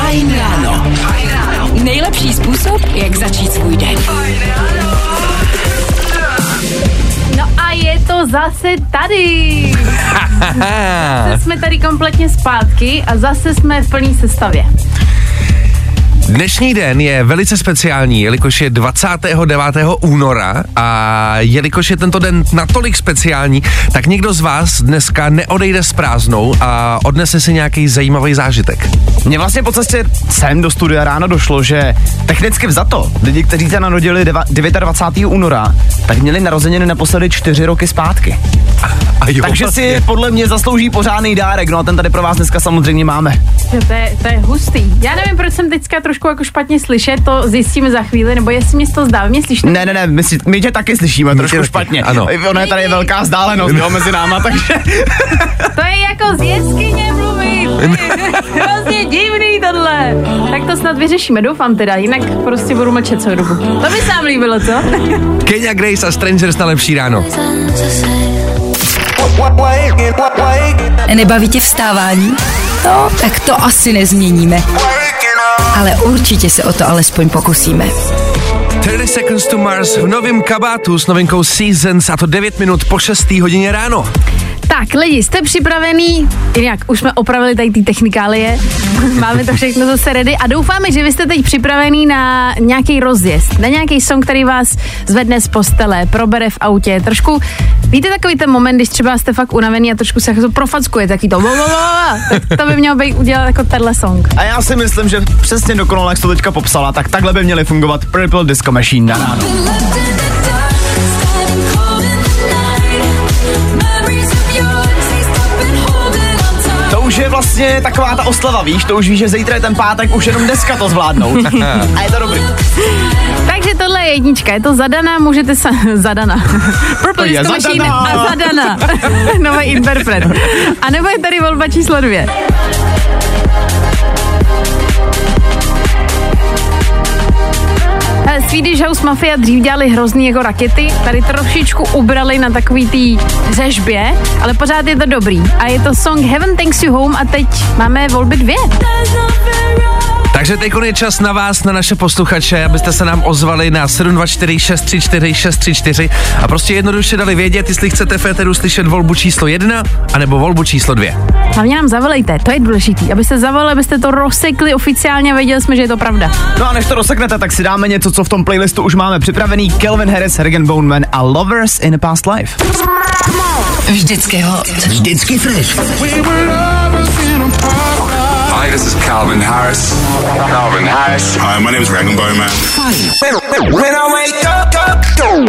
Fajn ráno. Nejlepší způsob, jak začít svůj den. No a je to zase tady. Zase jsme tady kompletně zpátky a zase jsme v plný sestavě. Dnešní den je velice speciální, jelikož je 29. února a jelikož je tento den natolik speciální, tak někdo z vás dneska neodejde s prázdnou a odnese si nějaký zajímavý zážitek. Mně vlastně po cestě sem do studia ráno došlo, že technicky vzato, lidi, kteří se narodili deva- 29. února, tak měli narozeniny naposledy čtyři roky zpátky. A jo, Takže si podle mě zaslouží pořádný dárek, no a ten tady pro vás dneska samozřejmě máme. To, je, to je hustý. Já nevím, proč jsem teďka trošku jako špatně slyšet, to zjistíme za chvíli, nebo jestli mě to zdá, mě slyšíte? Ne, ne, ne, my, si, my tě taky slyšíme My trošku tě špatně. ano. Ona je tady velká vzdálenost jo, mezi náma, takže... To je jako z jeskyně mluvit. Hrozně divný tohle. Tak to snad vyřešíme, doufám teda, jinak prostě budu mlčet celou dobu. To by se vám líbilo, co? Kenya Grace a Strangers na lepší ráno. Nebaví tě vstávání? No, tak to asi nezměníme. Ale určitě se o to alespoň pokusíme. 30 Seconds to Mars v novém kabátu s novinkou Seasons a to 9 minut po 6. hodině ráno. Tak, lidi, jste připravený? Jinak, už jsme opravili tady ty technikálie, máme to všechno zase ready a doufáme, že vy jste teď připravený na nějaký rozjezd, na nějaký song, který vás zvedne z postele, probere v autě, trošku, víte takový ten moment, když třeba jste fakt unavený a trošku se jako profackuje, taky to, tak to by mělo být udělat jako tenhle song. A já si myslím, že přesně dokonale, jak to teďka popsala, tak takhle by měly fungovat Purple Disco Machine na ráno. Už je vlastně taková ta oslava, víš, to už víš, že zítra je ten pátek, už jenom dneska to zvládnout. A je to dobrý. Takže tohle je jednička, je to zadaná, můžete se... Zadana. Purple je Disco Machine zadaná. a zadana. Nový interpret. A nebo je tady volba číslo dvě. Swedish House Mafia dřív dělali hrozný jako rakety, tady trošičku ubrali na takový tý řežbě, ale pořád je to dobrý. A je to song Heaven Thanks You Home a teď máme volby dvě. Takže teď je čas na vás, na naše posluchače, abyste se nám ozvali na 724 634 634 a prostě jednoduše dali vědět, jestli chcete Féteru slyšet volbu číslo 1 anebo volbu číslo 2. Hlavně nám zavolejte, to je důležitý, abyste zavolali, abyste to rozsekli oficiálně a věděli jsme, že je to pravda. No a než to rozseknete, tak si dáme něco, co v tom playlistu už máme připravený. Kelvin Harris, Hergen Boneman a Lovers in a Past Life. Vždycky hot. Vždycky fresh. Hi, this is Calvin Harris. Calvin Harris. Hi, my name is Regan Bowman.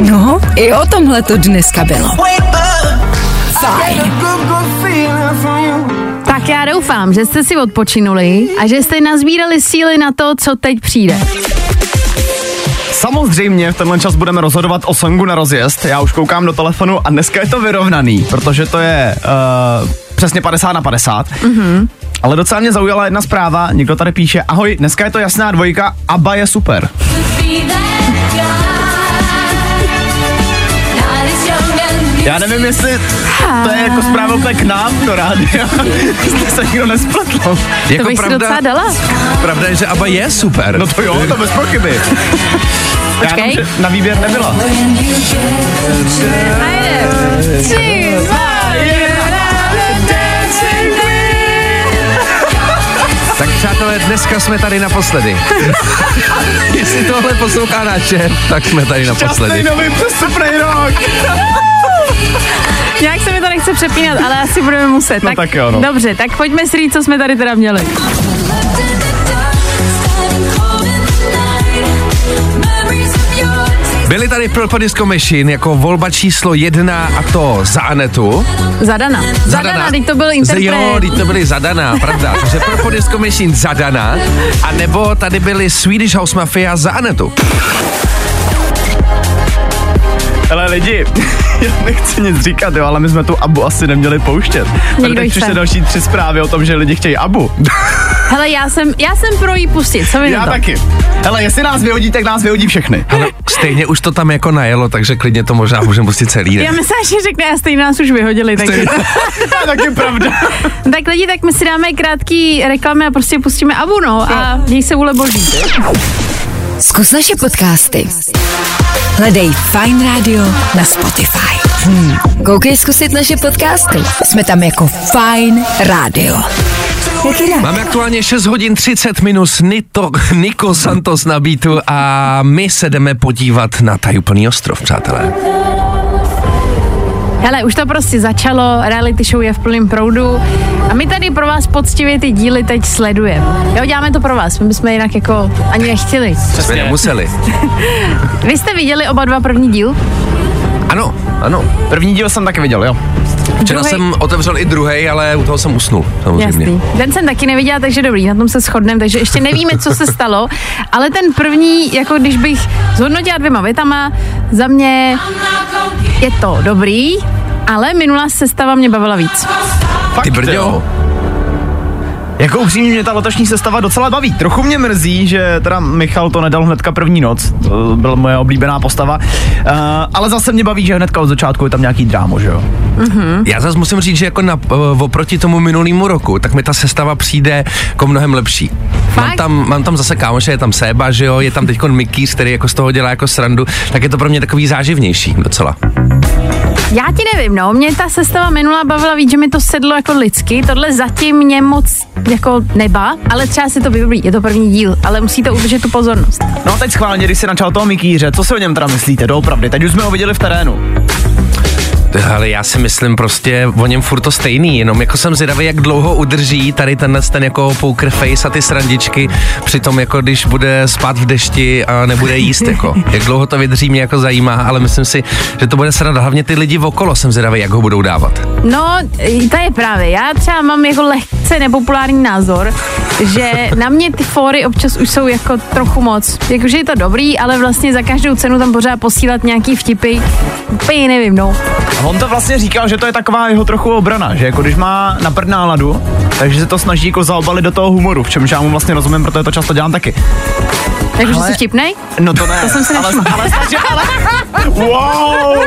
No, i o tomhle to dneska bylo. Fajn. Tak já doufám, že jste si odpočinuli a že jste nazbírali síly na to, co teď přijde. Samozřejmě v tenhle čas budeme rozhodovat o songu na rozjezd. Já už koukám do telefonu a dneska je to vyrovnaný, protože to je uh, přesně 50 na 50. Mm-hmm. Ale docela mě zaujala jedna zpráva, někdo tady píše, ahoj, dneska je to jasná dvojka, ABBA je super. Já nevím, jestli to je jako zpráva úplně k nám do rádia, jestli se nikdo nespletl. To Jako bych si docela dala. pravda je, že ABBA je super. No to jo, to bez pochyby. Já Počkej. jenom, že na výběr nebyla. Najde. Tři, dva, přátelé, dneska jsme tady naposledy. Jestli tohle poslouchá náš šéf, tak jsme tady Šťastný naposledy. nový přestupný rok. Nějak se mi to nechce přepínat, ale asi budeme muset. No tak jo, no. Dobře, tak pojďme si říct, co jsme tady teda měli. Byli tady Purple Disco Machine jako volba číslo jedna a to za Anetu. Zadana. Zadana, teď to byl interpret. Jo, teď to byly zadaná, pravda. Takže Purple Disco Machine zadaná. A nebo tady byli Swedish House Mafia za Anetu. Ale lidi, já nechci nic říkat, jo, ale my jsme tu Abu asi neměli pouštět. Tady Někdo teď chce. přišly další tři zprávy o tom, že lidi chtějí Abu. Hele, já jsem, já jsem pro jí pustit, co na Já to? taky. Hele, jestli nás vyhodí, tak nás vyhodí všechny. Ale stejně už to tam jako najelo, takže klidně to možná můžeme pustit celý Já den. myslím, že řekne, a stejně nás už vyhodili, takže To je taky pravda. tak lidi, tak my si dáme krátký reklamy a prostě pustíme Abu, no, a děj se vůle boží. Zkus naše podcasty. Hledej Fine Radio na Spotify. Hmm. Koukej zkusit naše podcasty. Jsme tam jako Fine Radio. Jak jinak? Máme aktuálně 6 hodin 30 minut Nito, Nico Santos na beatu a my se jdeme podívat na tajuplný ostrov, přátelé. Hele, už to prostě začalo, reality show je v plném proudu a my tady pro vás poctivě ty díly teď sledujeme. Jo, děláme to pro vás, my bychom jinak jako ani nechtěli. Jsme nemuseli. Vy jste viděli oba dva první díl? Ano, ano. První díl jsem taky viděl, jo. Včera Druhej- jsem otevřel i druhý, ale u toho jsem usnul, samozřejmě. Jasný. Ten jsem taky neviděla, takže dobrý, na tom se shodneme, takže ještě nevíme, co se stalo, ale ten první, jako když bych zhodnotila dvěma větama, za mě je to dobrý, ale minulá sestava mě bavila víc. Fakt, Ty brďo. jo. Jako upřímně mě ta letošní sestava docela baví. Trochu mě mrzí, že teda Michal to nedal hnedka první noc. To byla moje oblíbená postava. Uh, ale zase mě baví, že hnedka od začátku je tam nějaký drámo, že jo? Já zase musím říct, že jako na, uh, oproti tomu minulému roku, tak mi ta sestava přijde jako mnohem lepší. Mám tam, mám tam zase kámoše, je tam Seba, že jo, je tam teď Mickey, který jako z toho dělá jako srandu, tak je to pro mě takový záživnější docela. Já ti nevím, no, mě ta sestava minulá bavila víc, že mi to sedlo jako lidsky, tohle zatím mě moc jako neba, ale třeba si to vybrý, je to první díl, ale musíte udržet tu pozornost. No a teď schválně, když si načal toho Mikýře, co si o něm teda myslíte, doopravdy? Teď už jsme ho viděli v terénu. Ale já si myslím prostě o něm furt to stejný, jenom jako jsem zvědavý, jak dlouho udrží tady tenhle ten jako poker face a ty srandičky, přitom jako když bude spát v dešti a nebude jíst jako. Jak dlouho to vydrží mě jako zajímá, ale myslím si, že to bude sranda. Hlavně ty lidi okolo jsem zvědavý, jak ho budou dávat. No, to je právě. Já třeba mám jako lehce nepopulární názor, že na mě ty fóry občas už jsou jako trochu moc. Jakože je to dobrý, ale vlastně za každou cenu tam pořád posílat nějaký vtipy. Úplně nevím, no. A on to vlastně říkal, že to je taková jeho trochu obrana, že jako když má na prd náladu, takže se to snaží jako zaobalit do toho humoru, v čemž já mu vlastně rozumím, protože to často dělám taky. Jakože Ale- jsi vtipnej? No to ne. To jsem si ale, nevšimla. ale, snaží, ale, wow!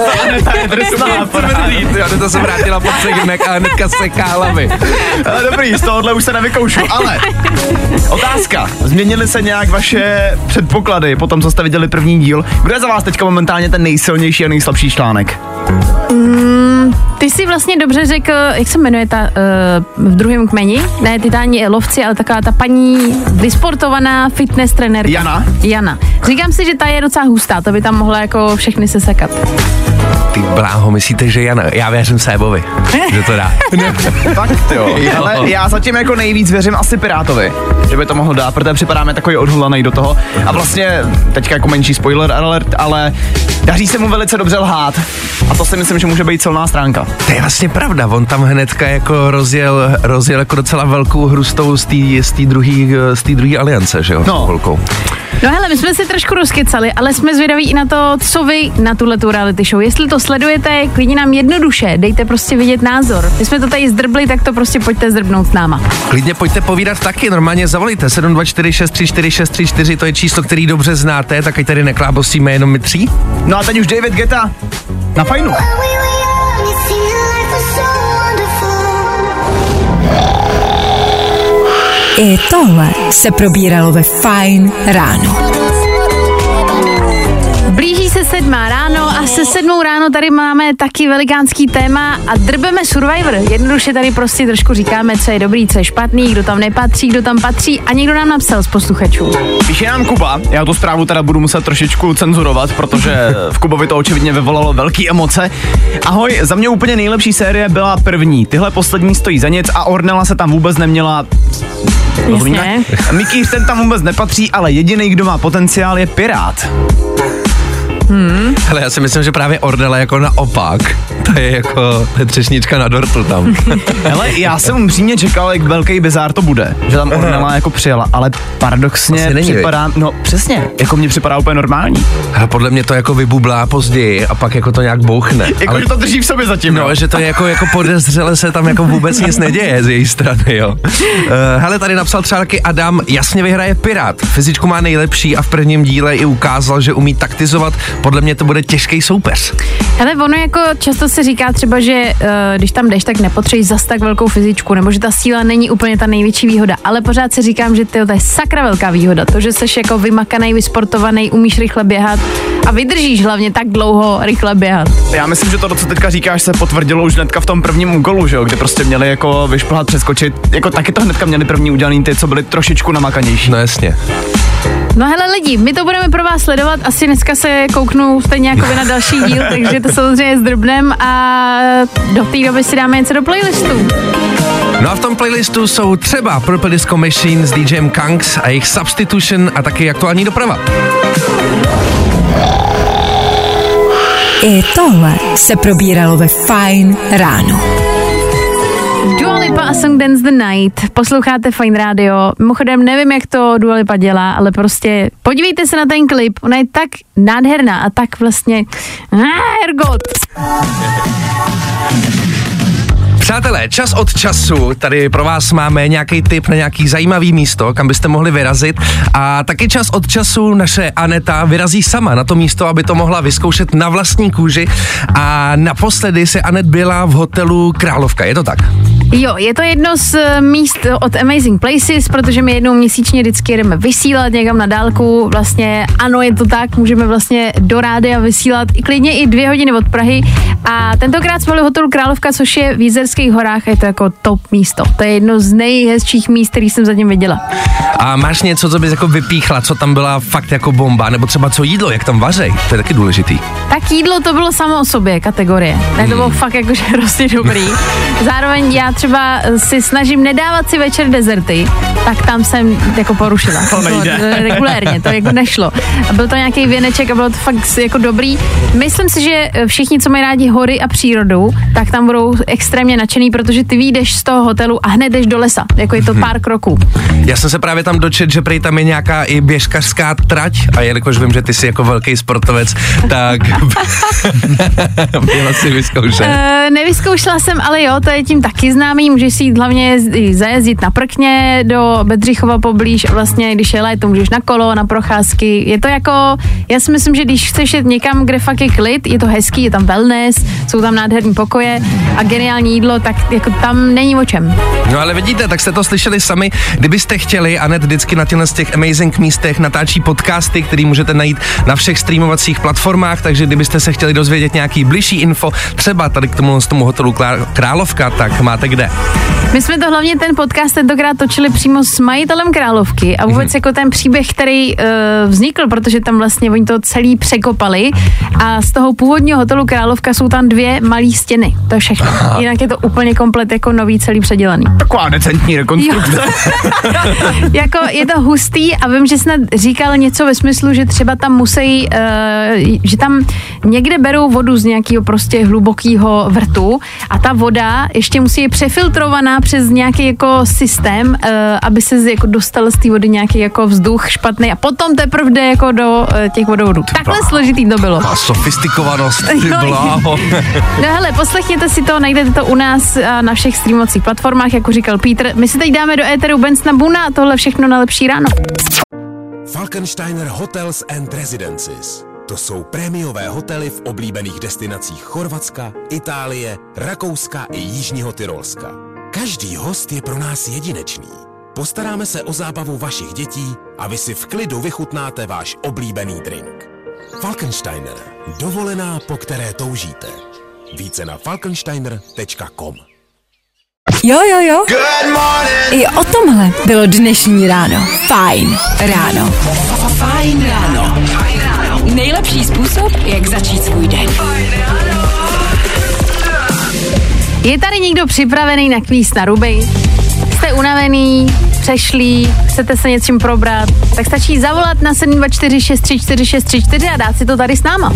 Aneta je drsná, Já to se vrátila pod segmek a hnedka seká hlavy. Ale dobrý, z tohohle už se nevykoušu, ale otázka. Změnily se nějak vaše předpoklady po tom, co jste viděli první díl? Kdo je za vás teďka momentálně ten nejsilnější a nejslabší článek? Ty jsi vlastně dobře řekl, jak se jmenuje ta uh, v druhém kmeni? Ne titáni lovci, ale taková ta paní vysportovaná fitness trenérka. Jana? Jana. Říkám si, že ta je docela hustá, to by tam mohla jako všechny se sekat. Ty bláho, myslíte, že Jana? Já věřím Sébovi, že to dá. Fakt jo. Ale já zatím jako nejvíc věřím asi Pirátovi, že by to mohl dát, protože připadáme takový odhulaný do toho. A vlastně teďka jako menší spoiler alert, ale daří se mu velice dobře lhát. A to si myslím, že může být silná stránka. To je vlastně pravda, on tam hnedka jako rozjel, rozjel jako docela velkou hru z té z té druhý aliance, že jo? No. Holkou. No hele, my jsme si trošku rozkecali, ale jsme zvědaví i na to, co vy na tuhle tu reality show. Jestli to sledujete, klidně nám jednoduše, dejte prostě vidět názor. My jsme to tady zdrbli, tak to prostě pojďte zdrbnout s náma. Klidně pojďte povídat taky, normálně zavolejte 724 634 634, to je číslo, který dobře znáte, tak ať tady neklábosíme jenom my tří. No a teď už David Geta na fajnu. I tohle se probíralo ve Fine ráno. Blíží se sedmá ráno a se sedmou ráno tady máme taky velikánský téma a drbeme Survivor. Jednoduše tady prostě trošku říkáme, co je dobrý, co je špatný, kdo tam nepatří, kdo tam patří a někdo nám napsal z posluchačů. Píše nám Kuba, já tu zprávu teda budu muset trošičku cenzurovat, protože v Kubovi to očividně vyvolalo velké emoce. Ahoj, za mě úplně nejlepší série byla první. Tyhle poslední stojí za nic a Ornella se tam vůbec neměla Rozumíme? Mikýř ten tam vůbec nepatří, ale jediný, kdo má potenciál, je Pirát. Hmm. Ale já si myslím, že právě Ordela jako naopak. To je jako třešnička na dortu tam. Hele, já jsem upřímně čekal, jak velký bizár to bude, že tam Ornella jako přijela, ale paradoxně není, připadá, no přesně, jako mně připadá úplně normální. A podle mě to jako vybublá později a pak jako to nějak bouchne. Jako, Ale že to drží v sobě zatím, No, že to je jako, jako podezřele se tam jako vůbec nic neděje z její strany, jo. Uh, hele, tady napsal třeba taky Adam, jasně vyhraje Pirát. Fyzičku má nejlepší a v prvním díle i ukázal, že umí taktizovat. Podle mě to bude těžký soupeř. Ale ono jako často se říká třeba, že uh, když tam jdeš, tak nepotřebuješ zas tak velkou fyzičku, nebo že ta síla není úplně ta největší výhoda, ale pořád si říkám, že tyjo, to je sakra velká výhoda. To, že jsi jako vymakaný, vysportovaný, umíš rychle běhat a vydržíš hlavně tak dlouho rychle běhat. Já myslím, že to, co teďka říkáš, se potvrdilo už hnedka v tom prvním úkolu, že jo, kde prostě měli jako vyšplhat, přeskočit. Jako taky to hnedka měli první udělaný ty, co byli trošičku namakanější. No jasně. No hele lidi, my to budeme pro vás sledovat, asi dneska se kouknu stejně jako vy na další díl, takže to samozřejmě zdrbnem a do té doby si dáme něco do playlistu. No a v tom playlistu jsou třeba Purple Disco Machine s DJem Kanks a jejich Substitution a taky aktuální doprava. I tohle se probíralo ve Fine ráno. Dua Lipa a Song Dance the Night. Posloucháte Fine Radio. Mimochodem nevím, jak to Dua Lipa dělá, ale prostě podívejte se na ten klip. Ona je tak nádherná a tak vlastně... Ah, ergot. Přátelé, čas od času, tady pro vás máme nějaký tip na nějaký zajímavý místo, kam byste mohli vyrazit a taky čas od času naše Aneta vyrazí sama na to místo, aby to mohla vyzkoušet na vlastní kůži a naposledy se Anet byla v hotelu Královka, je to tak? Jo, je to jedno z eh, míst od Amazing Places, protože my jednou měsíčně vždycky jdeme vysílat někam na dálku. Vlastně ano, je to tak, můžeme vlastně do rády a vysílat i klidně i dvě hodiny od Prahy. A tentokrát jsme byli v hotelu Královka, což je v Jízerských horách je to jako top místo. To je jedno z nejhezčích míst, který jsem zatím viděla. A máš něco, co bys jako vypíchla, co tam byla fakt jako bomba, nebo třeba co jídlo, jak tam vařej, to je taky důležitý. Tak jídlo to bylo samo o sobě kategorie. Ne, to bylo fakt jakože hrozně dobrý. Zároveň já třeba si snažím nedávat si večer dezerty, tak tam jsem jako porušila. To nejde. To regulérně, to jako nešlo. A byl to nějaký věneček a bylo to fakt jako dobrý. Myslím si, že všichni, co mají rádi hory a přírodu, tak tam budou extrémně nadšený, protože ty vyjdeš z toho hotelu a hned jdeš do lesa. Jako je to pár kroků. Já jsem se právě tam dočet, že prej tam je nějaká i běžkařská trať a jelikož vím, že ty jsi jako velký sportovec, tak měla si vyzkoušet. Uh, nevyzkoušela jsem, ale jo, to je tím taky známý. Můžeš si jít hlavně zajezdit na prkně do Bedřichova poblíž a vlastně, když je léto, můžeš na kolo, na procházky. Je to jako, já si myslím, že když chceš jet někam, kde fakt je klid, je to hezký, je tam wellness, jsou tam nádherný pokoje a geniální jídlo, tak jako tam není o čem. No ale vidíte, tak jste to slyšeli sami. Kdybyste chtěli, Anet vždycky na těchto z těch amazing místech natáčí podcasty, který můžete najít na všech streamovacích platformách, takže kdybyste se chtěli dozvědět nějaký bližší info, třeba tady k tomu, z tomu hotelu Královka, tak máte kde. My jsme to hlavně ten podcast tentokrát točili přímo s majitelem Královky a vůbec jako ten příběh, který uh, vznikl, protože tam vlastně oni to celý překopali a z toho původního hotelu Královka jsou tam dvě malé stěny. To je všechno. Jinak je to úplně komplet jako nový celý předělaný. Taková decentní rekonstrukce. jako je to hustý a vím, že snad říkal něco ve smyslu, že třeba tam musí, uh, že tam někde berou vodu z nějakého prostě hlubokého vrtu a ta voda ještě musí být přefiltrovaná přes nějaký jako systém, uh, aby se z- jako dostal z té vody nějaký jako vzduch špatný a potom teprve jde jako do uh, těch vodovodů. Takhle složitý to bylo. A sofistikovanost, ty bláho. No hele, poslechněte si to, najdete to u nás a na všech streamovacích platformách, jako říkal Peter. My si teď dáme do éteru Bensna Buna a tohle všechno na lepší ráno. Falkensteiner Hotels and Residences. To jsou prémiové hotely v oblíbených destinacích Chorvatska, Itálie, Rakouska i Jižního Tyrolska. Každý host je pro nás jedinečný. Postaráme se o zábavu vašich dětí a vy si v klidu vychutnáte váš oblíbený drink. Falkensteiner. Dovolená, po které toužíte. Více na falkensteiner.com Jo, jo, jo. I o tomhle bylo dnešní ráno. Fajn ráno. Fajn ráno. Nejlepší způsob, jak začít svůj den. Je tady někdo připravený na kvíz na ruby? Jste unavený, přešlí, chcete se něčím probrat, tak stačí zavolat na 724 634 634 a dát si to tady s náma.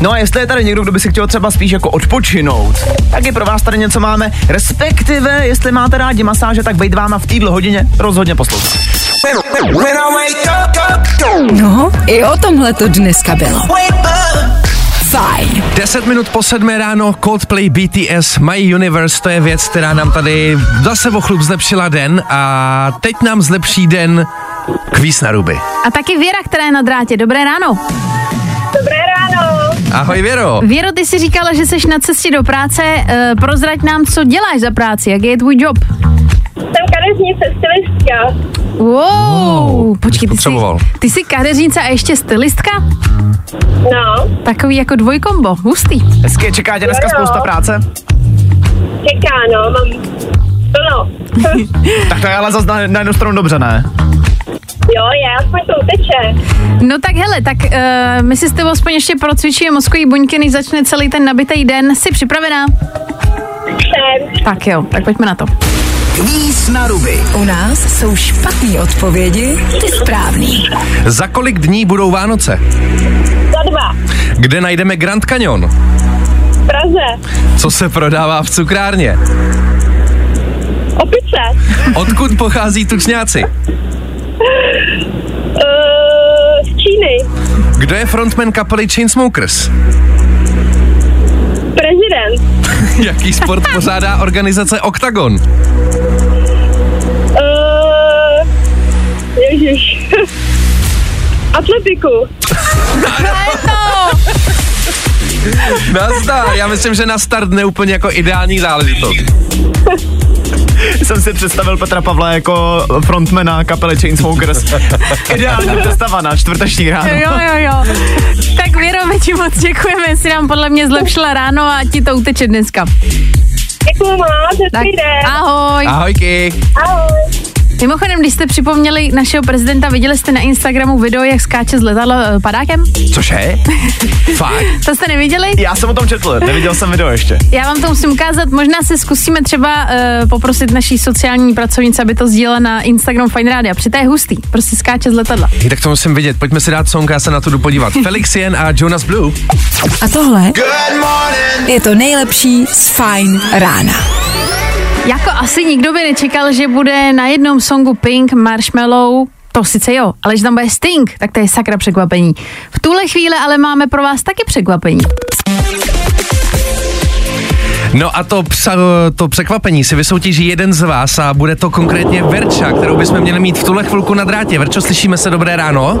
No a jestli je tady někdo, kdo by si chtěl třeba spíš jako odpočinout, tak i pro vás tady něco máme. Respektive, jestli máte rádi masáže, tak bejt váma v týdle hodině rozhodně poslouchat. No, i o tomhle to dneska bylo. Fajn. 10 minut po sedmé ráno Coldplay BTS My Universe, to je věc, která nám tady zase o chlup zlepšila den a teď nám zlepší den kvíz na ruby. A taky Věra, která je na drátě. Dobré ráno. Ahoj Věro. Věro, ty jsi říkala, že jsi na cestě do práce. E, prozrať nám, co děláš za práci, jak je tvůj job. Jsem kadeřnice, stylistka. Wow, počkej, ty jsi, ty jsi kadeřnice a ještě stylistka? No, Takový jako dvojkombo, hustý. Hezky, čeká tě dneska Jo, jo. spousta práce. čeká, no, mám plno. Tak to je ale zase na, na jednu stranu dobře, ne? Jo, je, aspoň to uteče. No tak hele, tak uh, my si s tebou aspoň ještě procvičíme mozkový buňky, než začne celý ten nabitý den. Jsi připravená? Jsem. Tak jo, tak pojďme na to. Kvíz na ruby. U nás jsou špatné odpovědi, ty správný. Za kolik dní budou Vánoce? Za dva. Kde najdeme Grand Canyon? V Praze. Co se prodává v cukrárně? Opice. Odkud pochází tučňáci? Uh, z Číny. Kdo je frontman kapely Chainsmokers? Prezident. Jaký sport pořádá organizace Octagon? Uh, ježiš. Atletiku. Nazdar, já myslím, že na start neúplně jako ideální záležitost. Jsem si představil Petra Pavla jako frontmana kapely Chainsmokers. Ideální představa na čtvrteční ráno. Jo, jo, jo. Tak Věro, my ti moc děkujeme, jsi nám podle mě zlepšila ráno a ti to uteče dneska. Děkuju moc, hezký den. ahoj. Ahojky. Ahoj. Mimochodem, když jste připomněli našeho prezidenta, viděli jste na Instagramu video, jak skáče z letadla eh, padákem? Cože? Fakt? To jste neviděli? Já jsem o tom četl, neviděl jsem video ještě. Já vám to musím ukázat, možná se zkusíme třeba uh, poprosit naší sociální pracovnice, aby to sdílela na Instagram Fine Radio. Při té je hustý, prostě skáče z letadla. I tak to musím vidět, pojďme si dát song, já se na to jdu podívat. Felix Jen a Jonas Blue. A tohle je to nejlepší z Fajn rána. Jako asi nikdo by nečekal, že bude na jednom songu Pink, Marshmallow, to sice jo, ale že tam bude Sting, tak to je sakra překvapení. V tuhle chvíli ale máme pro vás taky překvapení. No a to, psa, to překvapení si vysoutěží jeden z vás a bude to konkrétně Verča, kterou bychom měli mít v tuhle chvilku na drátě. Verčo, slyšíme se, dobré ráno?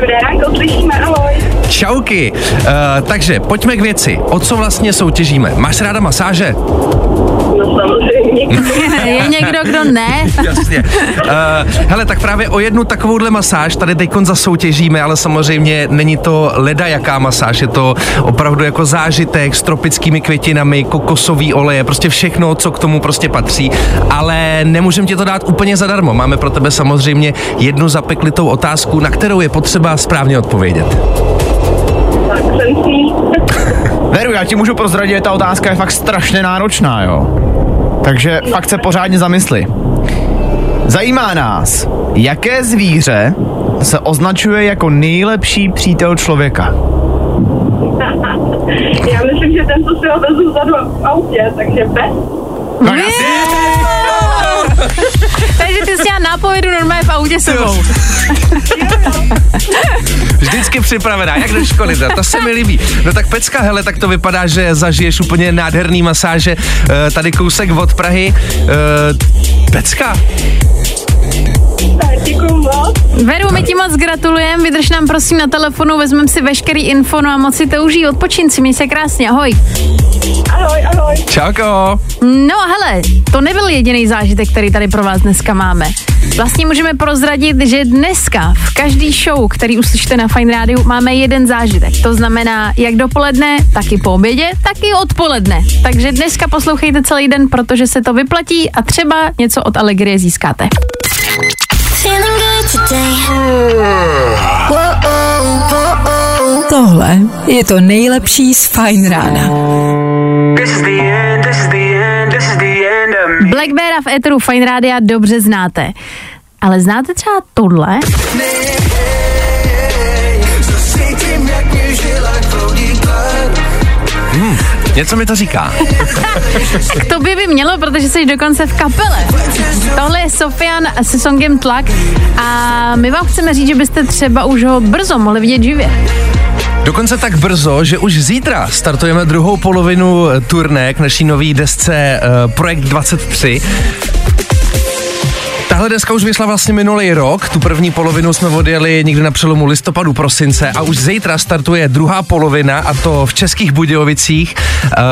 Dobré ráno, slyšíme, ahoj. Čauky. Uh, takže pojďme k věci. O co vlastně soutěžíme? Máš ráda masáže? Samozřejmě. je někdo, kdo ne? Jasně. Uh, hele, tak právě o jednu takovouhle masáž tady teď zasoutěžíme, ale samozřejmě není to leda jaká masáž, je to opravdu jako zážitek s tropickými květinami, kokosový oleje, prostě všechno, co k tomu prostě patří, ale nemůžeme ti to dát úplně zadarmo. Máme pro tebe samozřejmě jednu zapeklitou otázku, na kterou je potřeba správně odpovědět. tak jsem si. Veru, já ti můžu prozradit, ta otázka je fakt strašně náročná, jo. Takže fakt se pořádně zamysli. Zajímá nás, jaké zvíře se označuje jako nejlepší přítel člověka? Já myslím, že ten, co si ho vezu vzadu v autě, takže bez. No jasně. Takže ty jsi já nápovědu normálně v autě sebou. Vždycky připravená, jak do školy, to se mi líbí. No tak Pecka, hele, tak to vypadá, že zažiješ úplně nádherný masáže. E, tady kousek od Prahy. E, Pecka. Veru, my ti moc gratulujeme, vydrž nám prosím na telefonu, vezmeme si veškerý info no a moc si to užij, odpočin si, měj se krásně, ahoj. Ahoj, ahoj. čauko. No hele, to nebyl jediný zážitek, který tady pro vás dneska máme. Vlastně můžeme prozradit, že dneska v každý show, který uslyšíte na Fine Radio, máme jeden zážitek. To znamená jak dopoledne, tak i po obědě, tak i odpoledne. Takže dneska poslouchejte celý den, protože se to vyplatí a třeba něco od Alegrie získáte. Tohle je to nejlepší z Fajn rána. This is the end, this is the end, this is the end Black Beara v Eteru Fine Rádia dobře znáte. Ale znáte třeba tohle? Něco mi to říká. K tobě by mělo, protože jsi dokonce v kapele. Tohle je Sofian se songem Tlak a my vám chceme říct, že byste třeba už ho brzo mohli vidět živě. Dokonce tak brzo, že už zítra startujeme druhou polovinu eh, turné k naší nový desce uh, Projekt 23. Tahle deska už vyšla vlastně minulý rok, tu první polovinu jsme odjeli někdy na přelomu listopadu, prosince a už zítra startuje druhá polovina a to v Českých Budějovicích.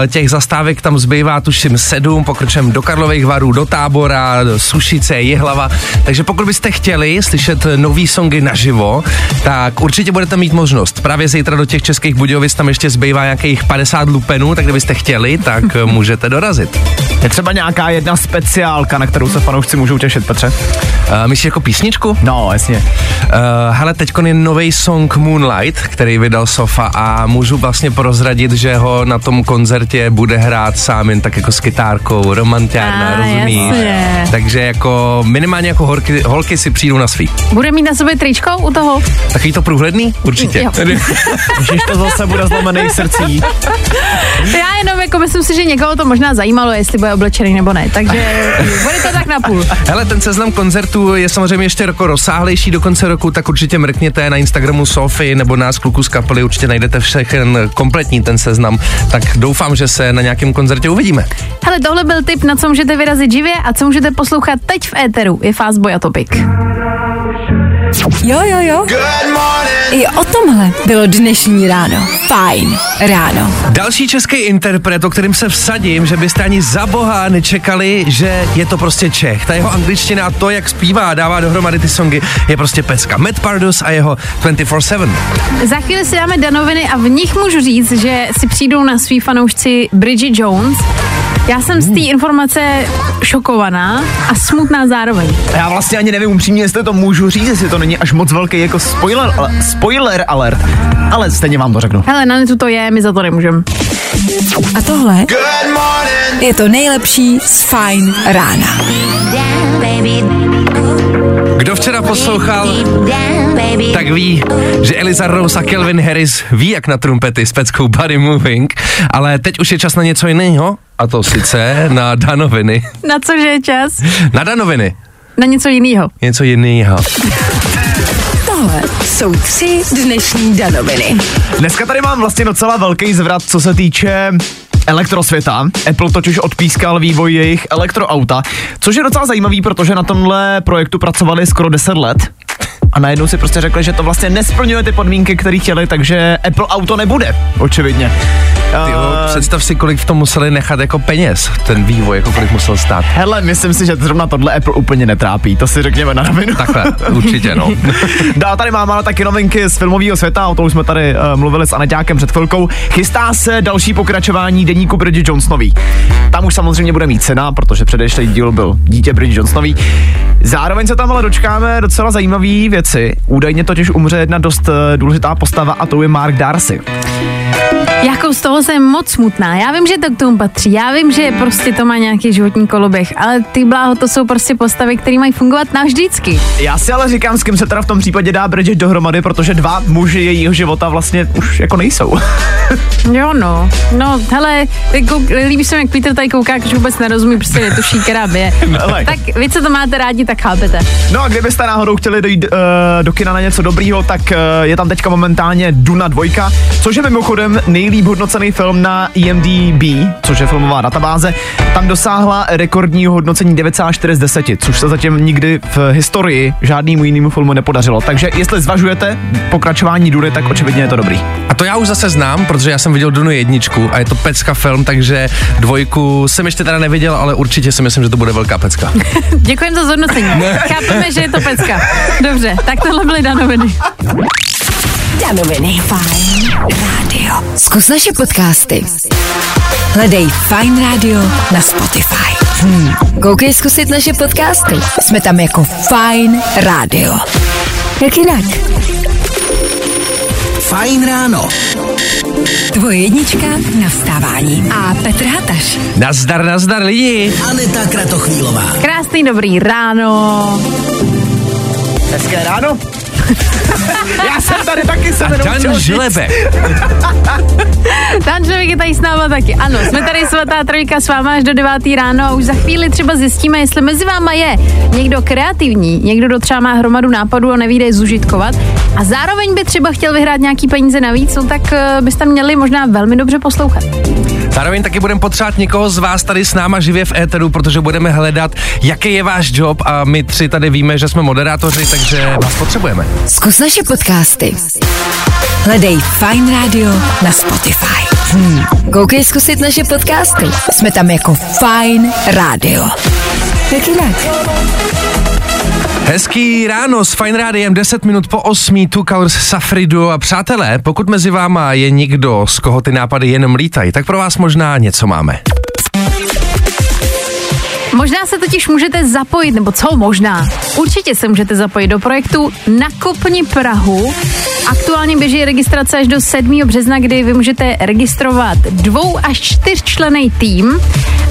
Eh, Těch zastávek tam zbývá tuším sedm, pokračujeme do Karlových varů, do Tábora, do Sušice, Jihlava. Takže pokud byste chtěli slyšet nový songy naživo, tak určitě budete mít možnost. Právě zítra do těch Českých Budějovic tam ještě zbývá nějakých 50 lupenů, tak kdybyste chtěli, tak můžete dorazit. Je třeba nějaká jedna speciálka, na kterou se fanoušci můžou těšit, Petře? Uh, myslíš jako písničku? No, jasně. Uh, hele, teď je nový song Moonlight, který vydal Sofa a můžu vlastně prozradit, že ho na tom koncertě bude hrát sám jen tak jako s kytárkou, romantiárna, rozumíš? jasně. Takže jako minimálně jako holky, holky si přijdou na svý. Bude mít na sobě tričko u toho? Takový to průhledný? Určitě. Ježiš, to zase bude zlomený srdcí. Já jenom jako myslím si, že někoho to možná zajímalo, jestli bude oblečený nebo ne, takže bude to tak na půl. Hele, ten seznam koncertů je samozřejmě ještě jako rozsáhlejší do konce roku, tak určitě mrkněte na Instagramu Sofy nebo nás kluku z kapely, určitě najdete všechen kompletní ten seznam, tak doufám, že se na nějakém koncertě uvidíme. Hele, tohle byl tip, na co můžete vyrazit živě a co můžete poslouchat teď v éteru. Je Fastboy a Topic. Jo, jo, jo. I o tomhle bylo dnešní ráno. Fajn ráno. Další český interpret, o kterým se vsadím, že byste ani za boha nečekali, že je to prostě Čech. Ta jeho angličtina a to, jak zpívá a dává dohromady ty songy, je prostě peska. Matt Pardus a jeho 24-7. Za chvíli si dáme danoviny a v nich můžu říct, že si přijdou na svý fanoušci Bridget Jones. Já jsem z té informace šokovaná a smutná zároveň. Já vlastně ani nevím upřímně, jestli to můžu říct, jestli to není až moc velký jako spoiler, ale, spoiler alert. Ale stejně vám to řeknu. Hele, na netu to je, my za to nemůžeme. A tohle je to nejlepší z Fajn rána. Kdo včera poslouchal, tak ví, že Eliza Rose a Kelvin Harris ví, jak na trumpety s peckou Body Moving, ale teď už je čas na něco jiného, a to sice na danoviny. Na cože je čas? Na danoviny. Na něco jiného. Něco jiného. Tohle jsou tři dnešní danoviny. Dneska tady mám vlastně docela velký zvrat, co se týče elektrosvěta. Apple totiž odpískal vývoj jejich elektroauta, což je docela zajímavý, protože na tomhle projektu pracovali skoro 10 let. A najednou si prostě řekli, že to vlastně nesplňuje ty podmínky, které chtěli, takže Apple auto nebude, očividně. Tyjo, Eh, představ si, kolik v tom museli nechat jako peněz, ten vývoj, jako kolik musel stát. Hele, myslím si, že zrovna tohle Apple úplně netrápí, to si řekněme na rovinu. Takhle, určitě, no. Dá tady máme ale taky novinky z filmového světa, o tom už jsme tady uh, mluvili s Aneťákem před chvilkou. Chystá se další pokračování deníku Bridget Jonesnový. Tam už samozřejmě bude mít cena, protože předešlý díl byl dítě Bridget Jonesnový. Zároveň se tam ale dočkáme docela zajímavé věci. Údajně totiž umře jedna dost eh, důležitá postava a to je Mark Darcy. Jako z toho jsem moc smutná. Já vím, že to k tomu patří. Já vím, že prostě to má nějaký životní koloběh, ale ty bláho, to jsou prostě postavy, které mají fungovat navždycky. Já si ale říkám, s kým se teda v tom případě dá Bridget dohromady, protože dva muži jejího života vlastně už jako nejsou. Jo, no. No, hele, kouk, líbí se mi, jak Peter tady kouká, když vůbec nerozumí, prostě netuší, která je. Hele. tak vy, co to máte rádi, tak chápete. No a kdybyste náhodou chtěli dojít uh, do kina na něco dobrýho, tak uh, je tam teďka momentálně Duna 2, což je mimochodem nejlíp hodnocený film na IMDb, což je filmová databáze. Tam dosáhla rekordního hodnocení 9,4 z 10, což se zatím nikdy v historii žádnému jinému filmu nepodařilo. Takže jestli zvažujete pokračování Duny, tak očividně je to dobrý. A to já už zase znám, protože já jsem viděl Dunu jedničku a je to pecka film, takže dvojku jsem ještě teda neviděl, ale určitě si myslím, že to bude velká pecka. Děkujeme za zhodnocení. Chápeme, že je to pecka. Dobře, tak tohle byly danoviny. Danoviny. Fajn rádio. Zkus naše podcasty. Hledej Fajn rádio na Spotify. Hmm. Koukej zkusit naše podcasty. Jsme tam jako Fajn rádio. Jak jinak? Fajn ráno. Tvoje jednička na vstávání. A Petr Hataš. Nazdar, nazdar lidi. Aneta Kratochvílová. Krásný dobrý ráno. Hezké ráno. Já jsem tady taky se A Dan. Žlebe. Dan člověk je tady s náma taky. Ano, jsme tady svatá trojka s váma až do 9. ráno a už za chvíli třeba zjistíme, jestli mezi váma je někdo kreativní, někdo, kdo třeba má hromadu nápadů a neví, kde je zužitkovat a zároveň by třeba chtěl vyhrát nějaký peníze navíc, no tak eh, byste měli možná velmi dobře poslouchat. Zároveň taky budeme potřebovat někoho z vás tady s náma živě v éteru, protože budeme hledat, jaký je váš job a my tři tady víme, že jsme moderátoři, takže vás potřebujeme. Zkus naše podcasty. Hledej Fine Radio na Spotify. Hmm. Koukej zkusit naše podcasty. Jsme tam jako Fine Radio. Jak jinak? Hezký ráno s Fine Rádiem, 10 minut po 8, Two Colors Safridu a přátelé, pokud mezi váma je někdo, z koho ty nápady jenom lítají, tak pro vás možná něco máme. Možná se totiž můžete zapojit, nebo co možná? Určitě se můžete zapojit do projektu Nakopni Prahu. Aktuálně běží registrace až do 7. března, kdy vy můžete registrovat dvou až čtyřčlený tým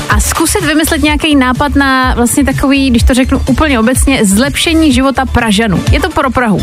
a zkusit vymyslet nějaký nápad na vlastně takový, když to řeknu úplně obecně, zlepšení života Pražanů. Je to pro Prahu.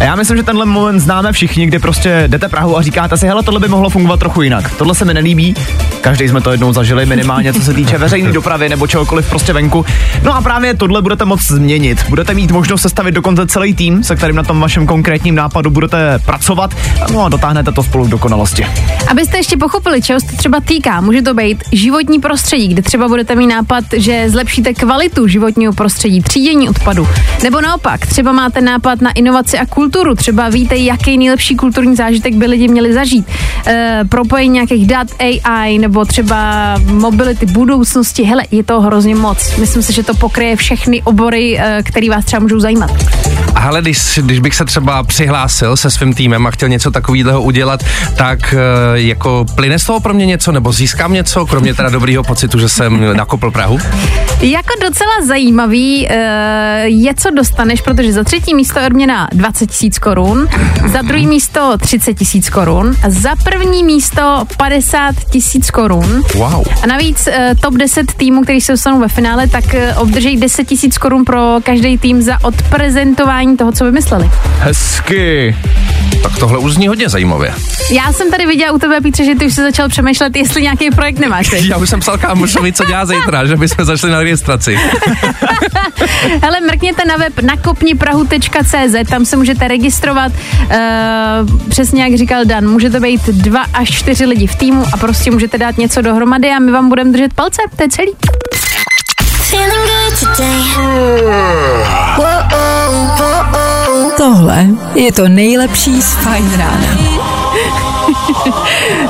A já myslím, že tenhle moment známe všichni, kdy prostě jdete Prahu a říkáte si, hele, tohle by mohlo fungovat trochu jinak. Tohle se mi nelíbí. Každý jsme to jednou zažili minimálně, co se týče veřejné dopravy nebo čehokoliv prostě venku. No a právě tohle budete moct změnit. Budete mít možnost sestavit dokonce celý tým, se kterým na tom vašem konkrétním nápadu budete pracovat. No a dotáhnete to spolu k dokonalosti. Abyste ještě pochopili, čeho se to třeba týká, může to být životní prostředí, kde třeba budete mít nápad, že zlepšíte kvalitu životního prostředí, třídění odpadu. Nebo naopak, třeba máte nápad na inovaci a kulturu, třeba víte, jaký nejlepší kulturní zážitek by lidi měli zažít. E, propojení nějakých dat AI nebo třeba mobility budoucnosti. Hele, je to hrozně moc. Myslím si, že to pokryje všechny obory, e, které vás třeba můžou zajímat. A hele, když, když bych se třeba přihlásil se svým týmem a chtěl něco takového udělat, tak eh, jako plyne z toho pro mě něco, nebo získám něco, kromě teda dobrýho pocitu, že jsem nakopl Prahu? Jako docela zajímavý uh, je, co dostaneš, protože za třetí místo je odměna 20 tisíc korun, za druhý místo 30 tisíc korun za první místo 50 tisíc korun. Wow. A navíc uh, top 10 týmů, který se dostanou ve finále, tak obdrží 10 tisíc korun pro každý tým za odprezentování toho, co vymysleli. Hezky. Tak tohle už zní hodně zajímavě. Já jsem tady viděla u tebe, Pítře, že ty už jsi začal přemýšlet, jestli nějaký projekt nemáš. viď? Já už jsem psal kámošovi, co dělá zítra, že bychom začali na registraci. Hele, mrkněte na web nakopniprahu.cz, tam se můžete registrovat, uh, přesně jak říkal Dan, můžete být dva až čtyři lidi v týmu a prostě můžete dát něco dohromady a my vám budeme držet palce, to je celý. Tohle je to nejlepší z Fine Rána.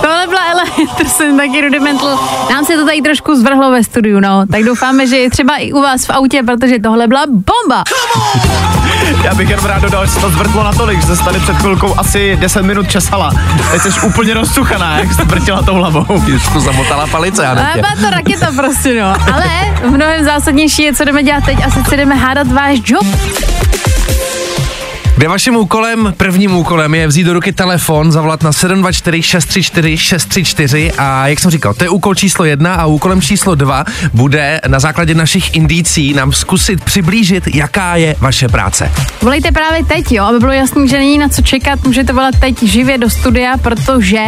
Tohle byla Ella Henderson, taky Rudimental. Nám se to tady trošku zvrhlo ve studiu, no. Tak doufáme, že je třeba i u vás v autě, protože tohle byla bomba. Já bych jenom rád dodal, že se to zvrtlo natolik, že jsi tady před chvilkou asi 10 minut česala. Teď jsi úplně rozsuchaná, jak jsi vrtila tou hlavou. To zamotala palice, Ale Anetě. byla to raketa prostě, no. Ale mnohem zásadnější je, co jdeme dělat teď a sice jdeme hádat váš job. Kde vaším úkolem, prvním úkolem je vzít do ruky telefon, zavolat na 724 634 634 a jak jsem říkal, to je úkol číslo jedna a úkolem číslo dva bude na základě našich indicí nám zkusit přiblížit, jaká je vaše práce. Volejte právě teď, jo, aby bylo jasný, že není na co čekat, můžete volat teď živě do studia, protože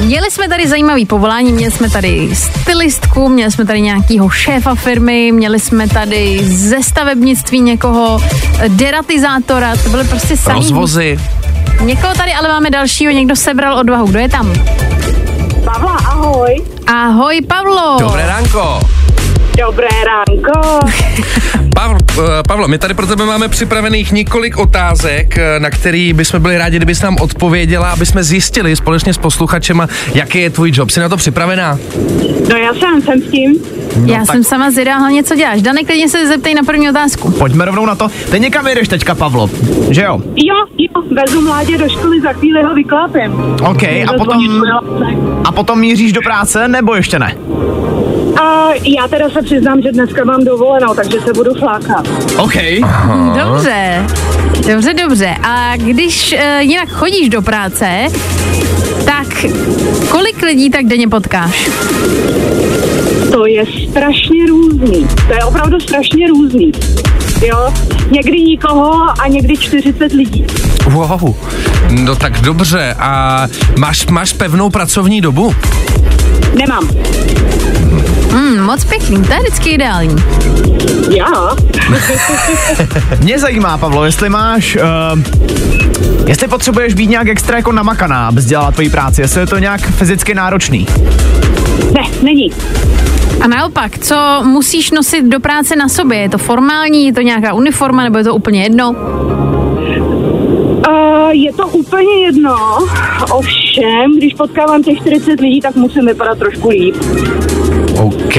měli jsme tady zajímavý povolání, měli jsme tady stylistku, měli jsme tady nějakýho šéfa firmy, měli jsme tady ze stavebnictví někoho, deratizátora, to byly prostě samý. Rozvozy. Někoho tady ale máme dalšího, někdo sebral odvahu, kdo je tam? Pavla, ahoj. Ahoj Pavlo. Dobré ránko. Dobré ránko. Pavlo, uh, Pavlo, my tady pro tebe máme připravených několik otázek, eh, na který bychom byli rádi, kdybys nám odpověděla, aby jsme zjistili společně s posluchačema, jaký je tvůj job. Jsi na to připravená? No já sám jsem s tím. Já tak- jsem sama zvědavá, hlavně co děláš. Dane, klidně se zeptej na první otázku. Pojďme rovnou na to. Ty někam jedeš teďka, Pavlo, že jo? Jo, jo, vezu mládě do školy, za chvíli ho vyklápím. OK, a potom, a potom míříš do práce, nebo ještě ne? Já teda se přiznám, že dneska mám dovolenou, takže se budu flákat. OK. Dobře, dobře, dobře. A když uh, jinak chodíš do práce, tak kolik lidí tak denně potkáš? To je strašně různý. To je opravdu strašně různý. Jo, někdy nikoho a někdy 40 lidí. Wow. No tak dobře. A máš, máš pevnou pracovní dobu? Nemám. Hmm, moc pěkný, to je vždycky ideální. Já? Mě zajímá, Pavlo, jestli máš... Uh, jestli potřebuješ být nějak extra jako namakaná, abys dělala tvoji práci, jestli je to nějak fyzicky náročný. Ne, není. A naopak, co musíš nosit do práce na sobě? Je to formální, je to nějaká uniforma, nebo je to úplně jedno? Uh, je to úplně jedno, ovšem, když potkávám těch 40 lidí, tak musím vypadat trošku líp. OK.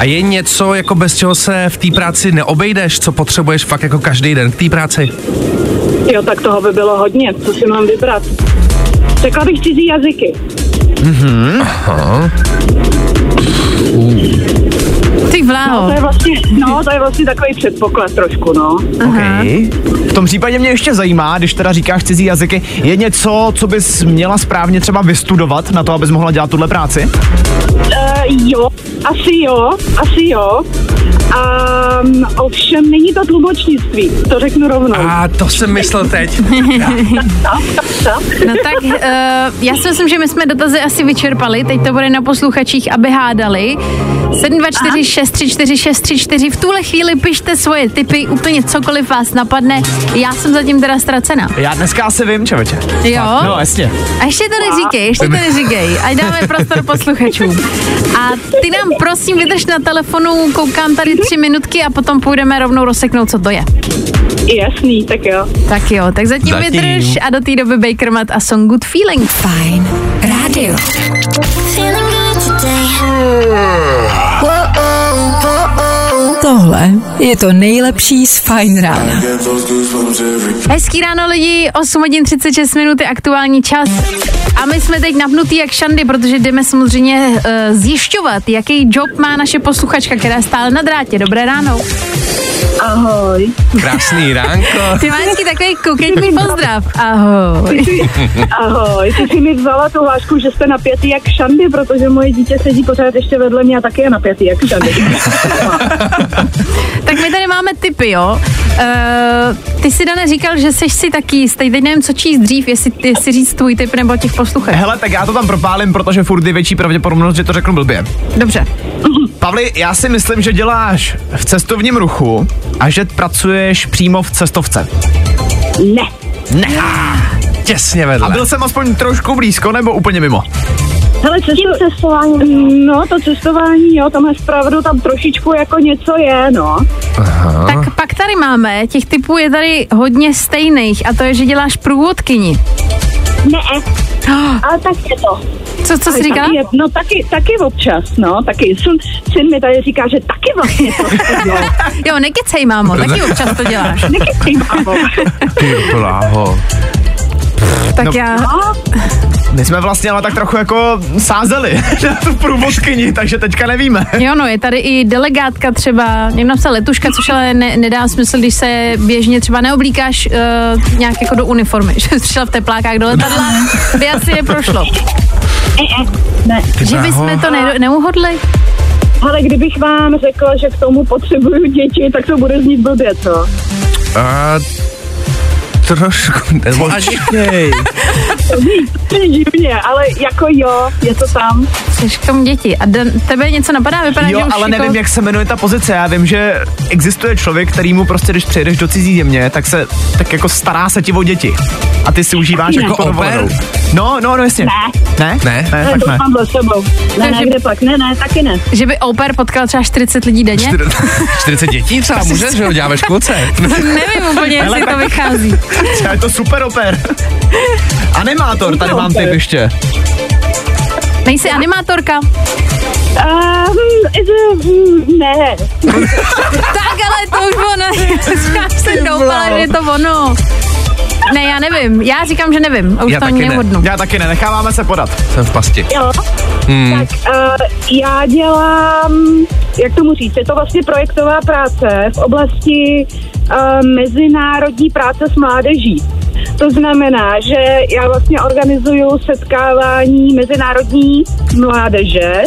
A je něco, jako bez čeho se v té práci neobejdeš, co potřebuješ fakt jako každý den v té práci? Jo, tak toho by bylo hodně, co si mám vybrat. Řekla bych cizí jazyky. Ty No, vláho. to je vlastně, no, to je vlastně takový předpoklad trošku, no. Aha. Okay. V tom případě mě ještě zajímá, když teda říkáš cizí jazyky, je něco, co bys měla správně třeba vystudovat na to, abys mohla dělat tuhle práci? Uh, jo, asi jo, asi jo. Um, ovšem není to tlumočnictví, to řeknu rovnou. A to jsem myslel teď. Tak, tak, tak. No tak uh, já si myslím, že my jsme dotazy asi vyčerpali, teď to bude na posluchačích, aby hádali. 724 634 634 v tuhle chvíli pište svoje tipy, úplně cokoliv vás napadne. Já jsem zatím teda ztracena. Já dneska asi vím, čověče. Jo? No, jasně. A ještě to neříkej, ještě to neříkej, ať dáme prostor posluchačům. A ty nám prosím vydrž na telefonu, koukám tady tři minutky a potom půjdeme rovnou rozseknout, co to je. Jasný, tak jo. Tak jo, tak zatím, Zatím. vydrž a do té doby Bakermat a Song Good Feeling. Fajn rádio. Tohle je to nejlepší z Fajn rána. Hezký ráno lidi, 8 hodin 36 minut je aktuální čas. A my jsme teď napnutý jak šandy, protože jdeme samozřejmě uh, zjišťovat, jaký job má naše posluchačka, která stále na drátě. Dobré ráno. Ahoj. Krásný ránko. Ty máš vždycky takový koketní pozdrav. Ahoj. Ahoj, ty jsi mi vzala tu hlášku, že jste napětý jak šandy, protože moje dítě sedí pořád ještě vedle mě a taky je napětý jak šandy. Tak my tady máme tipy, jo. Uh, ty si, Dane, říkal, že jsi si taky jistý. Teď nevím, co číst dřív, jestli ty si říct tvůj tip nebo těch posluchačů. Hele, tak já to tam propálím, protože furt je větší pravděpodobnost, že to řeknu blbě. Dobře. Pavli, já si myslím, že děláš v cestovním ruchu a že pracuješ přímo v cestovce. ne. Ne. Těsně A vedle. byl jsem aspoň trošku blízko nebo úplně mimo? Hele, cesto... cestování. No, to cestování, jo, tam je zpravdu, tam trošičku jako něco je, no. Tak pak tady máme, těch typů je tady hodně stejných a to je, že děláš průvodkyni. Ne, ale tak je to. Co, co jsi říkala? Taky, je- no taky, taky občas, no, taky. Syn, syn mi tady říká, že taky vlastně to no. Jo, nekecej, mámo, taky občas to děláš. Nekecej, mámo. Ty bláho. Tak No. já, My jsme vlastně ale tak trochu jako sázeli na tu průvodkyni, takže teďka nevíme. jo no, je tady i delegátka třeba, někdo napsal letuška, což ale ne, nedá smysl, když se běžně třeba neoblíkáš uh, nějak jako do uniformy, že jsi přišla v teplákách do letadla, by asi neprošlo. Ne. Že bychom to ne, neuhodli? Ale kdybych vám řekla, že k tomu potřebuju děti, tak to bude znít blbě, co? A trošku, nebo divně, ale jako jo, je to tam. Jsi k tomu děti. A Dan, tebe něco napadá? Vypadá, že Jo, ale jako... nevím, jak se jmenuje ta pozice. Já vím, že existuje člověk, který mu prostě, když přijedeš do cizí země, tak se tak jako stará se ti o děti. A ty si užíváš Jako jako dovolenou. pair? No, no, no, jasně. Ne. Ne? Ne. Ne, Ne, tak to ne. mám sebou. Ne, ne, kde pak? Ne, ne, taky ne. Že by pair potkal třeba 40 lidí denně? 40 dětí třeba může, že ho dělá ve školce. Nevím úplně, jestli to vychází. Třeba je to super oper. Animátor, tady mám typ ještě. Nejsi animátorka? Um, uh, ne. Tak, ale to už bylo, ne. Já jsem doufala, že je to ono. Ne, já nevím. Já říkám, že nevím. A už Já to ne. nehodnu. Já taky ne, necháváme se podat. Jsem v pasti. Jo. Hmm. Tak uh, já dělám, jak tomu říct, je to vlastně projektová práce v oblasti uh, mezinárodní práce s mládeží. To znamená, že já vlastně organizuju setkávání mezinárodní mládeže,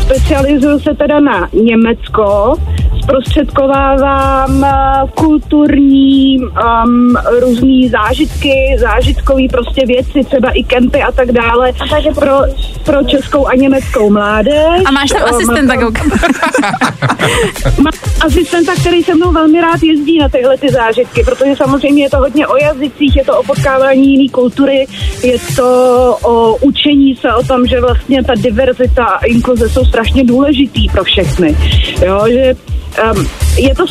specializuju se teda na Německo, zprostředkovávám eh, kulturní um, různé zážitky, zážitkové prostě věci, třeba i kempy a tak dále pro, pro českou a německou mládež. A máš tam Eh, asistenta, koukám. Mám asistenta, který se mnou velmi rád jezdí na tyhle ty zážitky, protože samozřejmě je to hodně o jazycích, je to o potkávání jiné kultury, je to o učení se o tom, že vlastně ta diverzita a inkluze jsou strašně důležitý pro všechny. Jo, že Um, je to,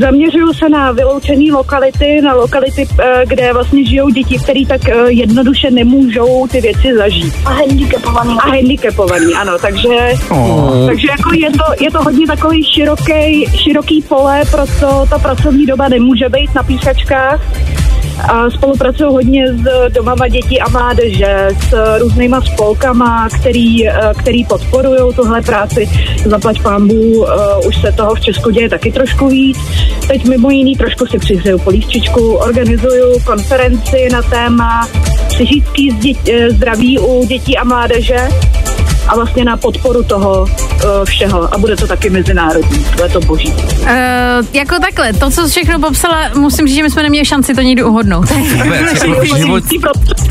zaměřuju se na vyloučené lokality, na lokality, eh, kde vlastně žijou děti, které tak eh, jednoduše nemůžou ty věci zažít. A handicapovaný. A handicapovaný, ano, takže, Oh. takže jako je to, je to hodně takový široký, široký pole, proto ta pracovní doba nemůže být na píchačkách. A spolupracuju hodně s domama dětí a mládeže, s různýma spolkama, který, eh, který podporují tuhle práci. Zaplať pámbu, uh, už se toho v Česku děje taky trošku víc. Teď mimo jiný trošku si přihřeju polívčičku, organizuju konferenci na téma psychický zdi- eh, zdraví u dětí a mládeže a vlastně na podporu toho eh, všeho. A bude to taky mezinárodní, to je to boží. Uh, jako takhle, to, co všechno popsala, musím říct, že my jsme neměli šanci to nikdy uhodnout. Vůbec, jako život,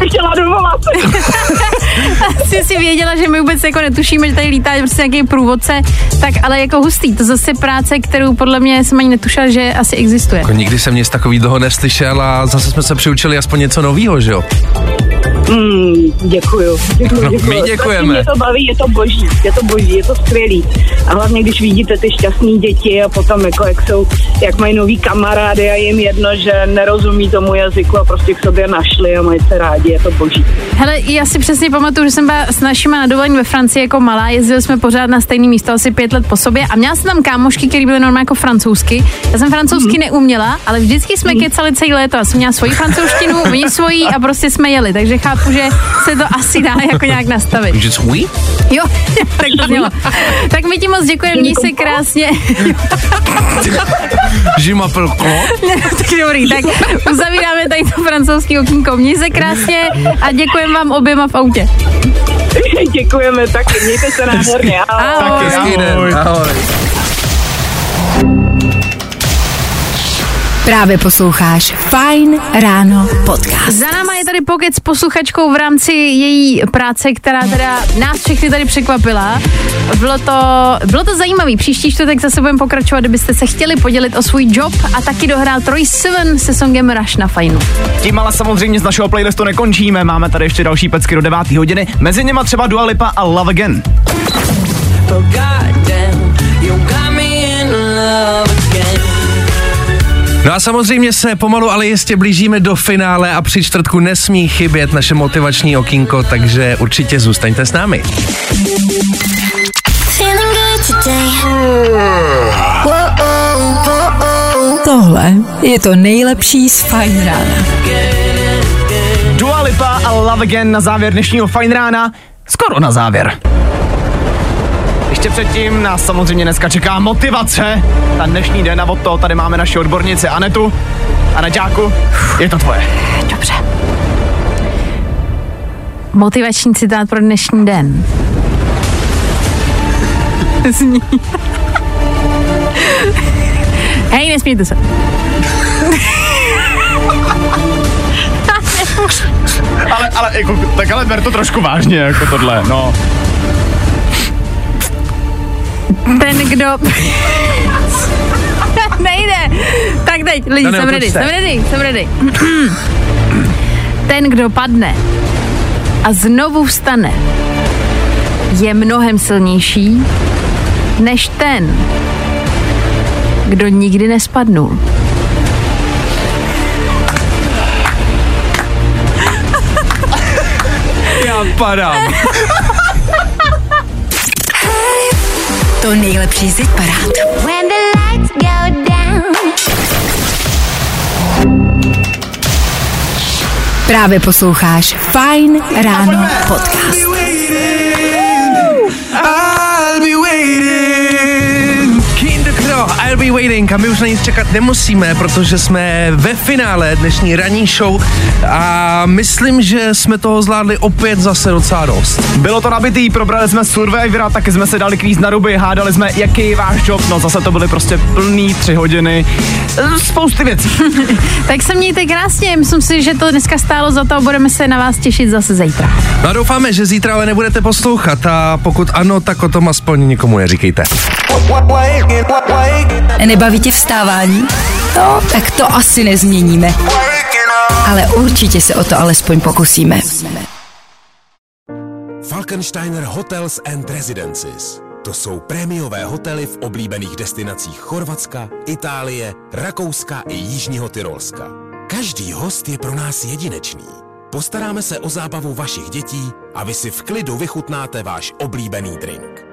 chtěla dovolat. Si věděla, že my vůbec jako netušíme, že tady lítá prostě nějaký průvodce, tak ale jako hustý, to zase práce, kterou podle mě jsem ani netušila, že asi existuje. jako nikdy jsem nic takového neslyšel a zase jsme se přiučili aspoň něco nového, že jo? Mm, děkuju. děkuju, No, děkuju. my děkujeme. Mě to baví, je to boží, je to boží, je to skvělý. A hlavně, když vidíte ty šťastné děti a potom, jako, jak, jsou, jak mají nový kamarády a jim jedno, že nerozumí tomu jazyku a prostě k sobě našli a mají se rádi, je to boží. Hele, já si přesně pamatuju, že jsem byla s našima na dovolení ve Francii jako malá, jezdili jsme pořád na stejné místo asi pět let po sobě a měla jsem tam kámošky, které byly normálně jako francouzsky. Já jsem francouzsky neuměla, ale vždycky jsme kecali celý léto. Já jsem měla svoji francouzštinu, oni svoji a prostě jsme jeli, takže chápu, že se to asi dá jako nějak nastavit. Že oui? Jo, tak to znělo. Tak my ti moc děkujeme, měj se krásně. M'appelle Claude? tak dobrý, tak uzavíráme tady to francouzský okýnko. Měj se krásně a děkujeme vám oběma v autě. Děkujeme taky, mějte se nádherně. Ahoj. Ahoj. Hezký den. Ahoj. Právě posloucháš Fine Ráno podcast. Za náma je tady pokec s posluchačkou v rámci její práce, která teda nás všechny tady překvapila. Bylo to, bylo to zajímavý. Příští čtvrtek zase budeme pokračovat, kdybyste se chtěli podělit o svůj job a taky dohrál Troy Seven se songem Rush na fajnu. Tím ale samozřejmě z našeho playlistu nekončíme, máme tady ještě další pecky do 9. hodiny, mezi něma třeba Dua Lipa a Love Again. No a samozřejmě se pomalu, ale jistě blížíme do finále a při čtvrtku nesmí chybět naše motivační okýnko, takže určitě zůstaňte s námi. Tohle je to nejlepší z Fine Rána. Dua Lipa a Love Again na závěr dnešního Fine rána, skoro na závěr. Ještě předtím nás samozřejmě dneska čeká motivace. Ta dnešní den a od toho tady máme naši odbornici Anetu. Aneťáku, je to tvoje. Dobře. Motivační citát pro dnešní den. Zní. Hej, nesmíte se. Ale, ale, jako, tak ale ber to trošku vážně, jako tohle, no. Ten, kdo... Nejde. Tak teď, lidi, jsem ready, jsem ready, jsem ready. Ten, kdo padne a znovu vstane, je mnohem silnější než ten, kdo nikdy nespadnul. Já padám. To nejlepší z parád. When the lights go down. Právě posloucháš Fine Ráno podcast. I'll be waiting a my už na nic čekat nemusíme, protože jsme ve finále dnešní ranní show a myslím, že jsme toho zvládli opět zase docela dost. Bylo to nabitý, probrali jsme Survivora, taky jsme se dali kvíz na ruby, hádali jsme, jaký je váš job, no zase to byly prostě plný tři hodiny, Eh, spousty věcí. Tak se mějte krásně, myslím si, že to dneska stálo za to a budeme se na vás těšit zase zítra. No a doufáme, že zítra ale nebudete poslouchat a pokud ano, tak o tom aspoň nikomu neříkejte. Nebaví tě vstávání? No, tak to asi nezměníme. Ale určitě se o to alespoň pokusíme. Falkensteiner Hotels and Residences. To jsou prémiové hotely v oblíbených destinacích Chorvatska, Itálie, Rakouska i Jižního Tyrolska. Každý host je pro nás jedinečný. Postaráme se o zábavu vašich dětí a vy si v klidu vychutnáte váš oblíbený drink.